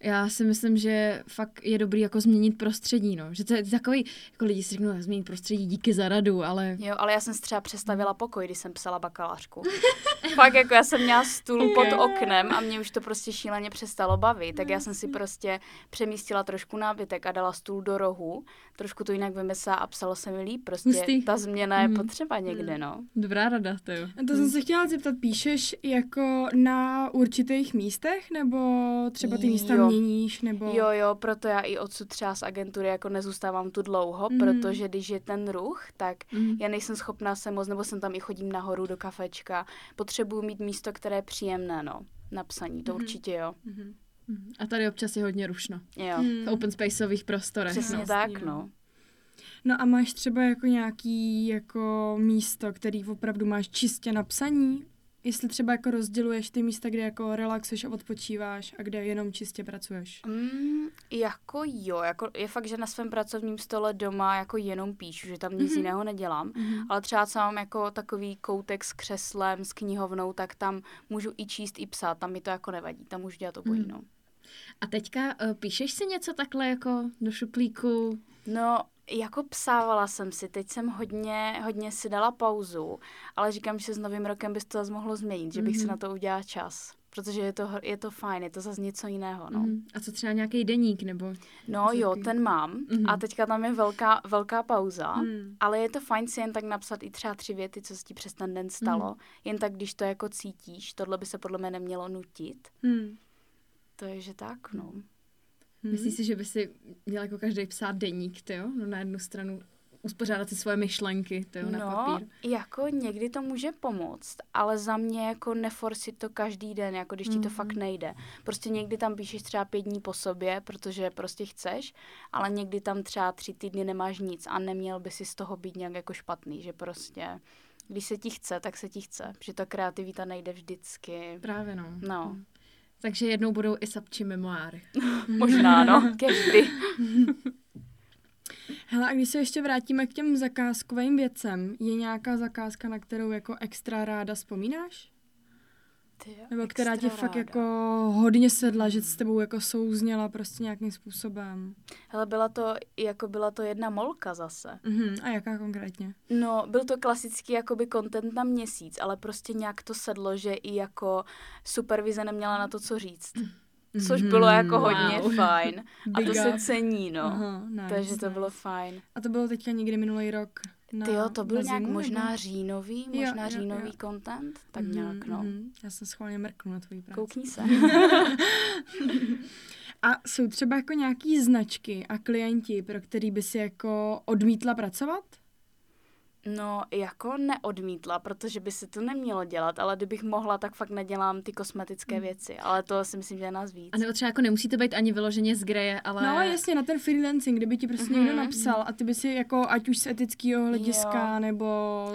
Já si myslím, že fakt je dobrý jako změnit prostředí, no. Že to je takový, jako lidi si řeknou, změnit prostředí, díky za radu, ale... Jo, ale já jsem si třeba přestavila pokoj, když jsem psala bakalářku. fakt jako já jsem měla stůl pod oknem a mě už to prostě šíleně přestalo bavit, tak já jsem si prostě přemístila trošku nábytek a dala stůl do rohu, trošku to jinak vymyslela a psalo se mi líp, prostě Hustý. ta změna je mm. potřeba někde, mm. no. Dobrá rada, to jo. A to jsem se chtěla zeptat, píšeš jako na určitých místech, nebo třeba ty místa jo. měníš, nebo... Jo, jo, proto já i odsud třeba z agentury jako nezůstávám tu dlouho, mm. protože když je ten ruch, tak mm. já nejsem schopná se moc, nebo jsem tam i chodím nahoru do kafečka, potřebuju mít místo, které je příjemné, no, na psaní, to mm. určitě jo. Mm. A tady občas je hodně rušno. Jo. V open spaceových prostorech. Přesně no. tak, no. No a máš třeba jako nějaký jako místo, který opravdu máš čistě na psaní? Jestli třeba jako rozděluješ ty místa, kde jako relaxuješ a odpočíváš a kde jenom čistě pracuješ? Mm, jako jo, jako je fakt, že na svém pracovním stole doma jako jenom píšu, že tam nic mm-hmm. jiného nedělám, mm-hmm. ale třeba co mám jako takový koutek s křeslem, s knihovnou, tak tam můžu i číst, i psát, tam mi to jako nevadí, tam můžu dělat obojí, mm. no. A teďka uh, píšeš si něco takhle jako do šuplíku? No, jako psávala jsem si, teď jsem hodně, hodně si dala pauzu, ale říkám, že s novým rokem by to zase mohlo změnit, že bych mm-hmm. si mhm. na to udělala čas. Protože je to, je to fajn, je to zase něco jiného, no. Mm-hmm. A co třeba nějaký deník, nebo? No jo, jaký? ten mám mm-hmm. a teďka tam je velká, velká pauza, mm. ale je to fajn si jen tak napsat i třeba tři věty, co se ti přes ten den stalo, mm. jen tak, když to jako cítíš, tohle by se podle mě nemělo nutit. Mm. To je, že tak, no. Hmm. Myslíš si, že by si měl jako každý psát deník, ty jo? No na jednu stranu uspořádat si svoje myšlenky, to na no, papír. jako někdy to může pomoct, ale za mě jako neforsi to každý den, jako když ti to Mhm. fakt nejde. Prostě někdy tam píšeš třeba pět dní po sobě, protože prostě chceš, ale někdy tam třeba tři týdny nemáš nic a neměl by si z toho být nějak jako špatný, že prostě když se ti chce, tak se ti chce, že ta kreativita nejde vždycky. Právě no. No, Takže jednou budou i sapči memoáry. možná no, každý. Hele, a když se ještě vrátíme k těm zakázkovým věcem, je nějaká zakázka, na kterou jako extra ráda vzpomínáš? Tyjo, Nebo která ti extra fakt ráda. jako hodně sedla, že s tebou jako souzněla prostě nějakým způsobem? Hele, byla to, jako byla to jedna molka zase. Mhm, a jaká konkrétně? No, byl to klasický jakoby content na měsíc, ale prostě nějak to sedlo, že i jako supervize neměla na to, co říct. Což bylo jako hodně Wow. fajn. A to se cení, no. Aha, nice, Takže to nice. bylo fajn. A to bylo teďka někdy minulý rok na Ty jo, to byl nějak zimu, možná nebo? říjnový, Jo, možná jo, říjnový jo. content, tak Mhm, nějak, no. mhm. Já jsem schválně mrknu na tvoji práci. Koukni se. A jsou třeba jako nějaký značky a klienti, pro který by si jako odmítla pracovat? No, jako neodmítla, protože by se to nemělo dělat, ale kdybych mohla, tak fakt nedělám ty kosmetické věci. Ale to si myslím, že je nás víc. A nebo třeba jako nemusí to být ani vyloženě z greje, ale... No jasně, na ten freelancing, kdyby ti prostě Mhm. někdo napsal a ty by si jako, ať už z etického hlediska, Jo. nebo...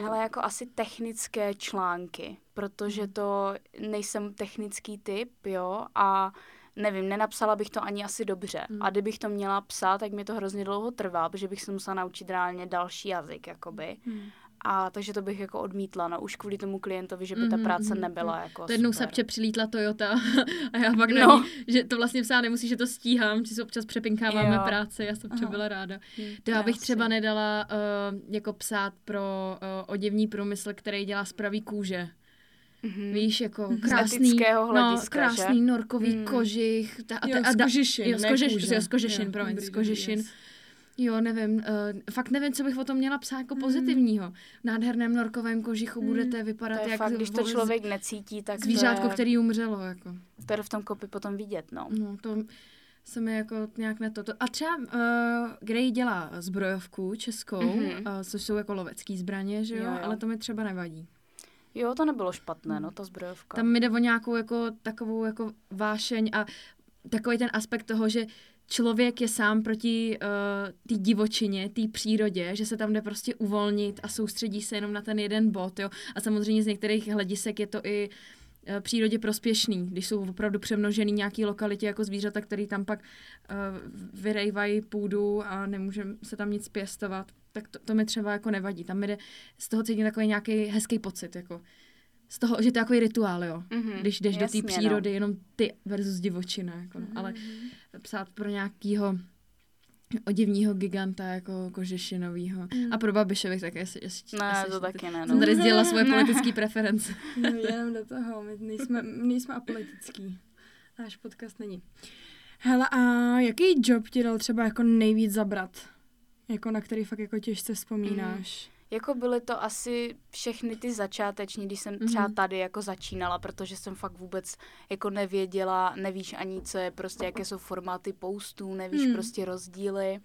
Ale jako asi technické články, protože to nejsem technický typ, jo, a nevím, nenapsala bych to ani asi dobře. Mm. A kdybych to měla psát, tak mi to hrozně dlouho trvá, protože bych se musela naučit reálně další jazyk, jakoby. Hmm. A takže to bych jako odmítla, no už kvůli tomu klientovi, že by ta Mhm, práce mhm, nebyla jako To jednou sapče přilítla Toyota a já pak No. no. že to vlastně psát nemusí, že to stíhám, že si občas přepinkáváme Jo. práci, já sapče byla ráda. Hmm. To já bych Asi. třeba nedala uh, jako psát pro uh, oděvní průmysl, který dělá z pravý kůže. Mhm. Víš, jako Z krásný, no, krásný že? norkový Mm. kožich. Ta, a, Jo, ta- a, z da- kožešin, jo, z kůže. jo, z kožešin, Jo, promiň, dobrý, z yes. Jo, nevím, uh, fakt nevím, co bych o tom měla psát jako Mm. pozitivního. V nádherném norkovém kožichu Mm. budete vypadat To je jak fakt, když to člověk necítí, tak zvířátko, to je, který umřelo. Jako. to je v tom kopi potom vidět, no. No, to se mi jako nějak na to. A třeba uh, Grey dělá zbrojovku českou, Mhm. mm-hmm. uh, což jsou jako lovecký zbraně, že jo? Jo, jo, jo. ale to mi třeba nevadí. Jo, to nebylo špatné, no, ta zbrojovka. Tam mi jde o nějakou jako takovou jako vášeň a takový ten aspekt toho, že člověk je sám proti uh, té divočině, té přírodě, že se tam jde prostě uvolnit a soustředí se jenom na ten jeden bod, jo. A samozřejmě z některých hledisek je to i eh, přírodě prospěšný, když jsou opravdu přemnožený nějaký lokalitě jako zvířata, který tam pak uh, vyrejvají půdu a nemůže se tam nic pěstovat, tak to, to mi třeba jako nevadí. Tam mi jde z toho cítím takový nějaký hezký pocit, jako z toho, že to je takový rituál, jo. Mhm, Když jdeš do jasně, té no. přírody, jenom ty versus divočina, jako, no. ale psát pro nějakýho oděvního giganta jako kožešinovýho. Mm. A pro Babiše bych také, jestli, jestli, Ne, jestli to taky ne, no. Jsem tady sdělila svoje politické preference. No, jenom do toho, my nejsme, my nejsme apolitický. Náš podcast není. Hele, a jaký job ti dal třeba jako nejvíc zabrat? Jako na který fakt jako těžce vzpomínáš? Jako byly to asi všechny ty začáteční, když jsem třeba Mhm. tady jako začínala, protože jsem fakt vůbec jako nevěděla, nevíš ani, co je prostě, jaké jsou formáty postů, nevíš Hmm. prostě rozdíly.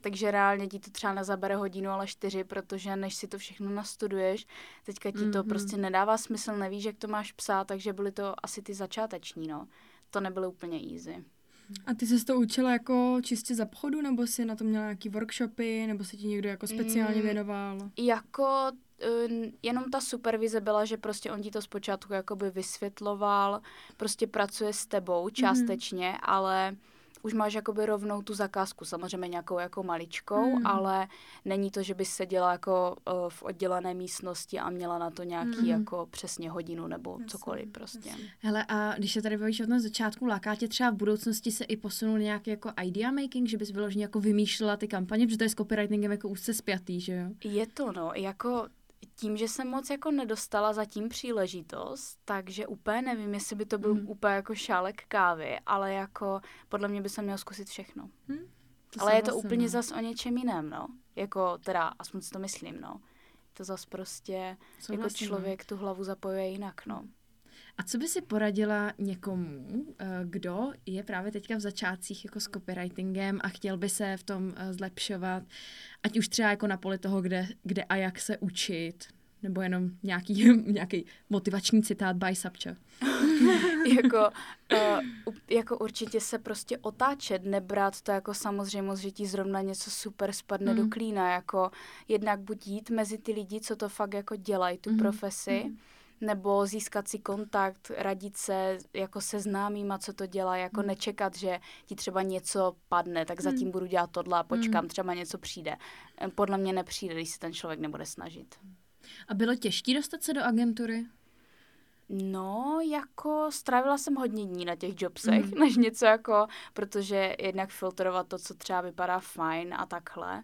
Takže reálně ti to třeba nezabere hodinu, ale čtyři, protože než si to všechno nastuduješ, teďka ti to Mhm. prostě nedává smysl, nevíš, jak to máš psát, takže byly to asi ty začáteční, no. To nebylo úplně easy. A ty se to učila jako čistě za pochodu, nebo si na to měla nějaký workshopy, nebo si ti někdo jako speciálně Mm. věnoval? Jako eh, jenom ta supervize byla, že prostě on ti to zpočátku jakoby vysvětloval, prostě pracuje s tebou částečně, mm-hmm. ale už máš jakoby rovnou tu zakázku, samozřejmě nějakou jako maličkou, mm. ale není to, že bys seděla jako uh, v oddělené místnosti a měla na to nějaký mm. jako přesně hodinu nebo Jasně, cokoliv prostě. jasně. Hele, a když se tady bavíš o tom začátku, láká tě třeba v budoucnosti se i posunul nějaký jako idea making, že bys vyloženě jako vymýšlela ty kampaně, protože to je s copywritingem jako úzce spjatý, že jo? Je to, no, jako tím, že jsem moc jako nedostala zatím příležitost, takže úplně nevím, jestli by to byl mm. úplně jako šálek kávy, ale jako podle mě by se měl zkusit všechno. Hm? To ale je to souhlasím, úplně no. zas o něčem jiném, no. Jako teda, aspoň si to myslím, no. To zas prostě jako Souhlasím, no. člověk tu hlavu zapojuje jinak, no. A co by si poradila někomu, eh, kdo je právě teďka v začátcích jako s copywritingem a chtěl by se v tom eh, zlepšovat, ať už třeba jako na poli toho, kde, kde a jak se učit, nebo jenom nějaký, nějaký motivační citát by Sapča. jako, uh, jako určitě se prostě otáčet, nebrat to jako samozřejmost, že ti zrovna něco super spadne mm. do klína, jako jednak buď jít mezi ty lidi, co to fakt jako dělají, tu mm. profesi, mm nebo získat si kontakt, radit se jako se známýma, co to dělá, jako mm. nečekat, že ti třeba něco padne, tak zatím mm. budu dělat tohle a počkám, mm. třeba něco přijde. Podle mě nepřijde, když se ten člověk nebude snažit. A bylo těžké dostat se do agentury? No, jako strávila jsem hodně dní na těch jobsech, mm. než něco jako, protože jednak filtrovat to, co třeba vypadá fajn a takhle.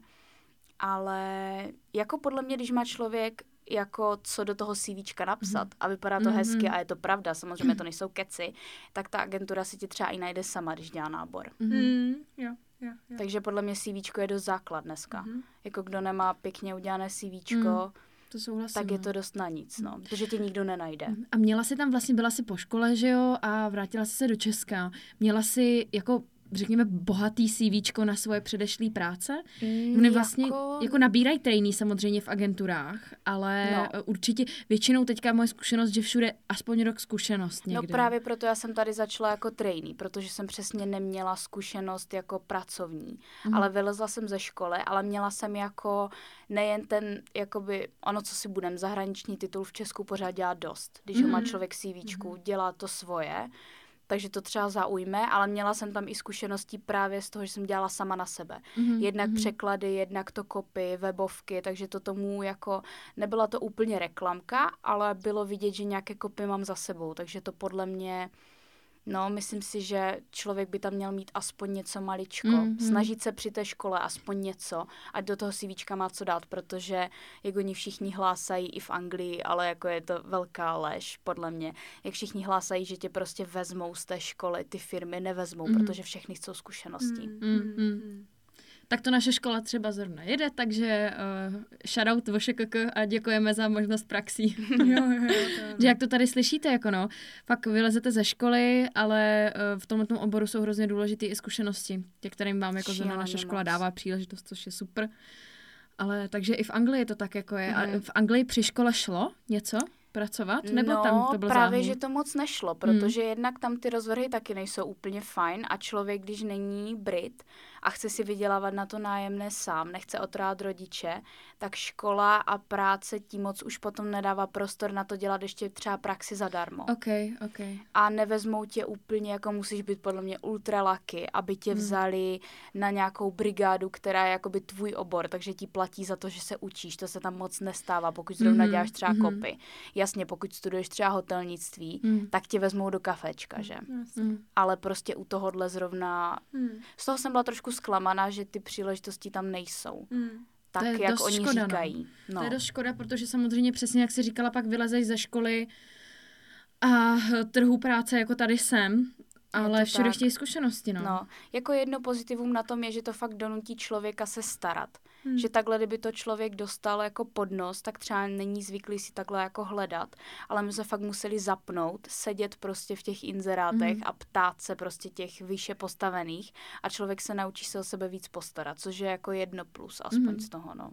Ale jako podle mě, když má člověk jako co do toho CVčka napsat mm. a vypadá to mm-hmm. hezky a je to pravda, samozřejmě to nejsou keci, tak ta agentura si ti třeba i najde sama, když dělá nábor. Mm. Jo. Jo, jo. Takže podle mě CVčko je dost základ dneska. Mm-hmm. Jako kdo nemá pěkně udělané mm. To souhlasím. Tak je no. to dost na nic, no, mm. protože tě nikdo nenajde. A měla si tam vlastně, byla si po škole, že jo, a vrátila si se do Česka. Měla si jako řekněme, bohatý CV na svoje předešlé práce. Mm, Oni vlastně jako... jako nabírají trainee samozřejmě v agenturách, ale no. určitě většinou teďka moje zkušenost, že všude aspoň rok zkušenost no někde. No právě proto já jsem tady začala jako trainee, protože jsem přesně neměla zkušenost jako pracovní, mm. ale vylezla jsem ze školy, ale měla jsem jako nejen ten, jakoby, ono, co si budem, zahraniční titul v Česku pořád dělá dost. Když mm. ho má mhm. člověk CV, mm. dělá to svoje, takže to třeba zaujme, ale měla jsem tam i zkušenosti právě z toho, že jsem dělala sama na sebe. Mm-hmm. Jednak mm-hmm. překlady, jednak to kopy, webovky, takže to tomu jako, nebyla to úplně reklamka, ale bylo vidět, že nějaké kopy mám za sebou, takže to podle mě No, myslím si, že člověk by tam měl mít aspoň něco maličko. Mm-hmm. Snažit se při té škole aspoň něco, ať do toho CVčka má co dát, protože jak oni všichni hlásají i v Anglii, ale jako je to velká lež, podle mě. Jak všichni hlásají, že tě prostě vezmou z té školy, ty firmy nevezmou, mm-hmm. protože všechny chcou zkušenosti. Mm-hmm tak to naše škola třeba zrovna jede, takže uh, shoutout VŠKK a děkujeme za možnost praxí. jo, jo, jo, že jak to tady slyšíte, jako no, pak vylezete ze školy, ale uh, v tomto oboru jsou hrozně důležité i zkušenosti, tě, kterým vám jako zrovna naše škola dává příležitost, což je super. Ale takže i v Anglii to tak jako je. Mm. A mhm. v Anglii při škole šlo něco? pracovat? Nebo no, tam to bylo právě, záhul? že to moc nešlo, protože hmm. jednak tam ty rozvrhy taky nejsou úplně fajn a člověk, když není Brit a chce si vydělávat na to nájemné sám, nechce otrát rodiče, tak škola a práce tím moc už potom nedává prostor na to dělat ještě třeba praxi zadarmo. Okay, okay. A nevezmou tě úplně, jako musíš být podle mě ultralaky, aby tě hmm. vzali na nějakou brigádu, která je jakoby tvůj obor, takže ti platí za to, že se učíš. To se tam moc nestává, pokud zrovna hmm. děláš třeba hmm. kopy. Jasně, pokud studuješ třeba hotelnictví, hmm. tak tě vezmou do kafečka, že? Hmm. Ale prostě u tohohle zrovna... Hmm. Z toho jsem byla trošku zklamaná, že ty příležitosti tam nejsou. Hmm tak, jak oni škoda, no. říkají. No. To je dost škoda, protože samozřejmě přesně, jak jsi říkala, pak vylezeš ze školy a trhu práce jako tady jsem, ale všude tak. chtějí zkušenosti, no. no. Jako jedno pozitivum na tom je, že to fakt donutí člověka se starat. Hmm. Že takhle, kdyby to člověk dostal jako podnos, tak třeba není zvyklý si takhle jako hledat, ale my se fakt museli zapnout, sedět prostě v těch inzerátech hmm. a ptát se prostě těch výše postavených a člověk se naučí se o sebe víc postarat, což je jako jedno plus aspoň hmm. z toho, no.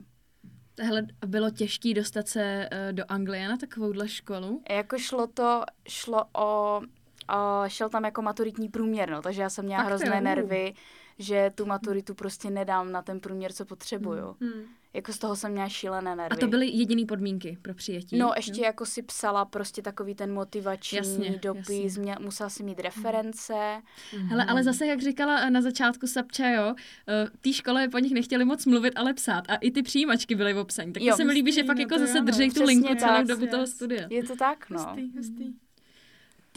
Hele, bylo těžké dostat se uh, do Anglie na takovouhle školu? Jako šlo to, šlo o, o šel tam jako maturitní průměr, no, takže já jsem měla Fakt hrozné jo. nervy, že tu maturitu prostě nedám na ten průměr, co potřebuju. Hmm. Jako z toho jsem měla šílené nervy. A to byly jediné podmínky pro přijetí? No, ještě jo? jako si psala prostě takový ten motivační jasně, dopis, jasně. Mě, musela si mít reference. Hmm. Hele, ale zase, jak říkala na začátku Sapča, jo, eh, té škole po nich nechtěli moc mluvit, ale psát. A i ty přijímačky byly v obsaní. Tak jo, to se mi líbí, že fakt jako zase drží tu linku celou dobu toho studia. Je to tak, no. Hustý, hustý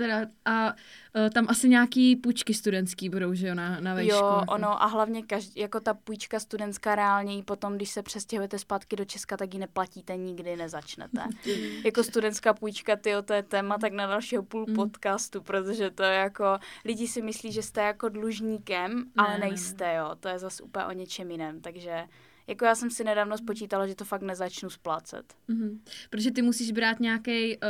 teda a uh, tam asi nějaký půjčky studentský budou, že jo, na, na vejšku. Jo, jako. ono a hlavně každý, jako ta půjčka studentská reálně i potom, když se přestěhujete zpátky do Česka, tak ji neplatíte nikdy, nezačnete. jako studentská půjčka, ty to je téma tak na dalšího půl mm. podcastu, protože to je jako, lidi si myslí, že jste jako dlužníkem, ne, ale nejste, ne, ne. jo, to je zase úplně o něčem jiném, takže jako já jsem si nedávno spočítala, že to fakt nezačnu splácet. Mm-hmm. Protože ty musíš brát nějaký uh,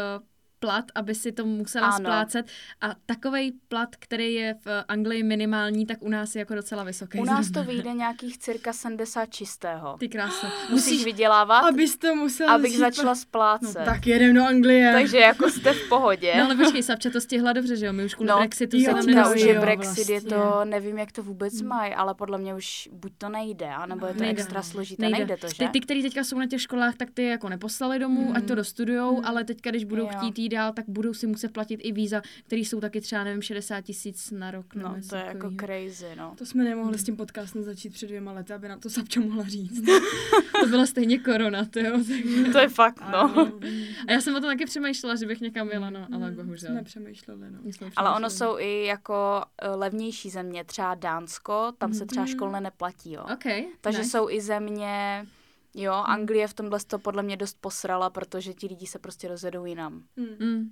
plat, aby si to musela Ano. splácet a takovej plat, který je v Anglii minimální, tak u nás je jako docela vysoký. U nás to vyjde nějakých cirka 70 čistého. Ty krása. Musíš vydělávat, Abys to musela abych začít začala No, splácet. tak jedem do Anglie. Takže jako jste v pohodě. No ale počkej, Sapča to stihla dobře, že jo? My už kvůli No, Brexitu jo, se tam no, Teďka už nedostali. je Brexit, je vlastně. to, nevím, jak to vůbec mají, ale podle mě už buď to nejde, anebo je to Nejde. extra složité, nejde, to, že? Ty, ty, kteří teďka jsou na těch školách, tak ty jako neposlali domů, Mhm. ať to dostudujou, Mhm. ale teďka, když budou Jo. chtít jít dál, tak budou si muset platit i víza, které jsou taky třeba, nevím, 60 tisíc na rok. No, to je jako crazy, no. To jsme nemohli s tím podcastem začít před dvěma lety, aby nám to Sapča mohla říct. To byla stejně korona, to jo. To je fakt, no. A já jsem o tom taky přemýšlela, že bych někam jela, no, ale Mm, bohužel. Jsme přemýšleli, no. Ale ono jsou i jako eh, levnější země, třeba Dánsko, tam se třeba Mhm. školné neplatí, jo. OK, Takže nice. jsou i země, jo, Hmm. Anglie v tomhle to podle mě dost posrala, protože ti lidi se prostě rozjedou jinam. Mm. Mm.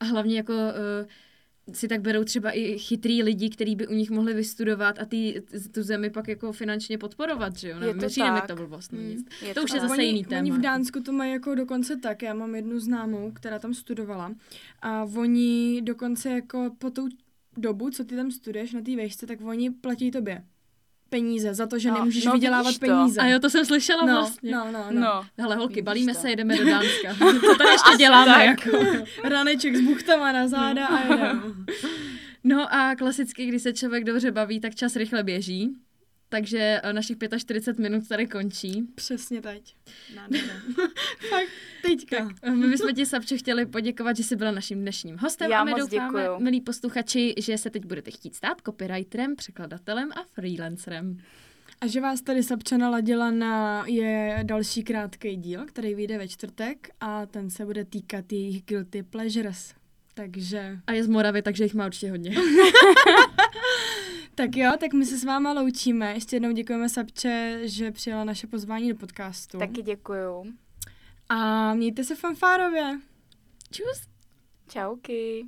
A hlavně jako uh, si tak berou třeba i chytrý lidi, kteří by u nich mohli vystudovat a ty, tu zemi pak jako finančně podporovat, že jo? Je to přijde mi tak. to blbost, no Mm. nic. Je To už je tak. zase oni, jiný téma. Oni v Dánsku to mají jako dokonce tak, já mám jednu známou, která tam studovala a oni dokonce jako po tou dobu, co ty tam studuješ na té vejšce, tak oni platí tobě peníze za to, že No, nemůžeš no vydělávat to. peníze. A jo, to jsem slyšela no, vlastně. no, no, no. No, Hele holky, Vidíš balíme to. se, jedeme do Dánska. Co tady ještě děláme? tak. Jako? Raneček s buchtama na záda a jedem. No a klasicky, když se člověk dobře baví, tak čas rychle běží. Takže eh, našich 45 minut tady končí. Přesně teď. Fakt, teďka. Eh, My bychom ti, Sapče, chtěli poděkovat, že jsi byla naším dnešním hostem Já a my moc doufáme, děkuju. milí posluchači, že se teď budete chtít stát copywriterem, překladatelem a freelancerem. A že vás tady Sapča naladila na je další krátký díl, který vyjde ve čtvrtek a ten se bude týkat jejich guilty pleasures. Takže, A je z Moravy, takže jich má určitě hodně. tak jo, tak my se s váma loučíme. Ještě jednou děkujeme Sapče, že přijala naše pozvání do podcastu. taky děkuju. A mějte se fanfárově. Čus! Čauky.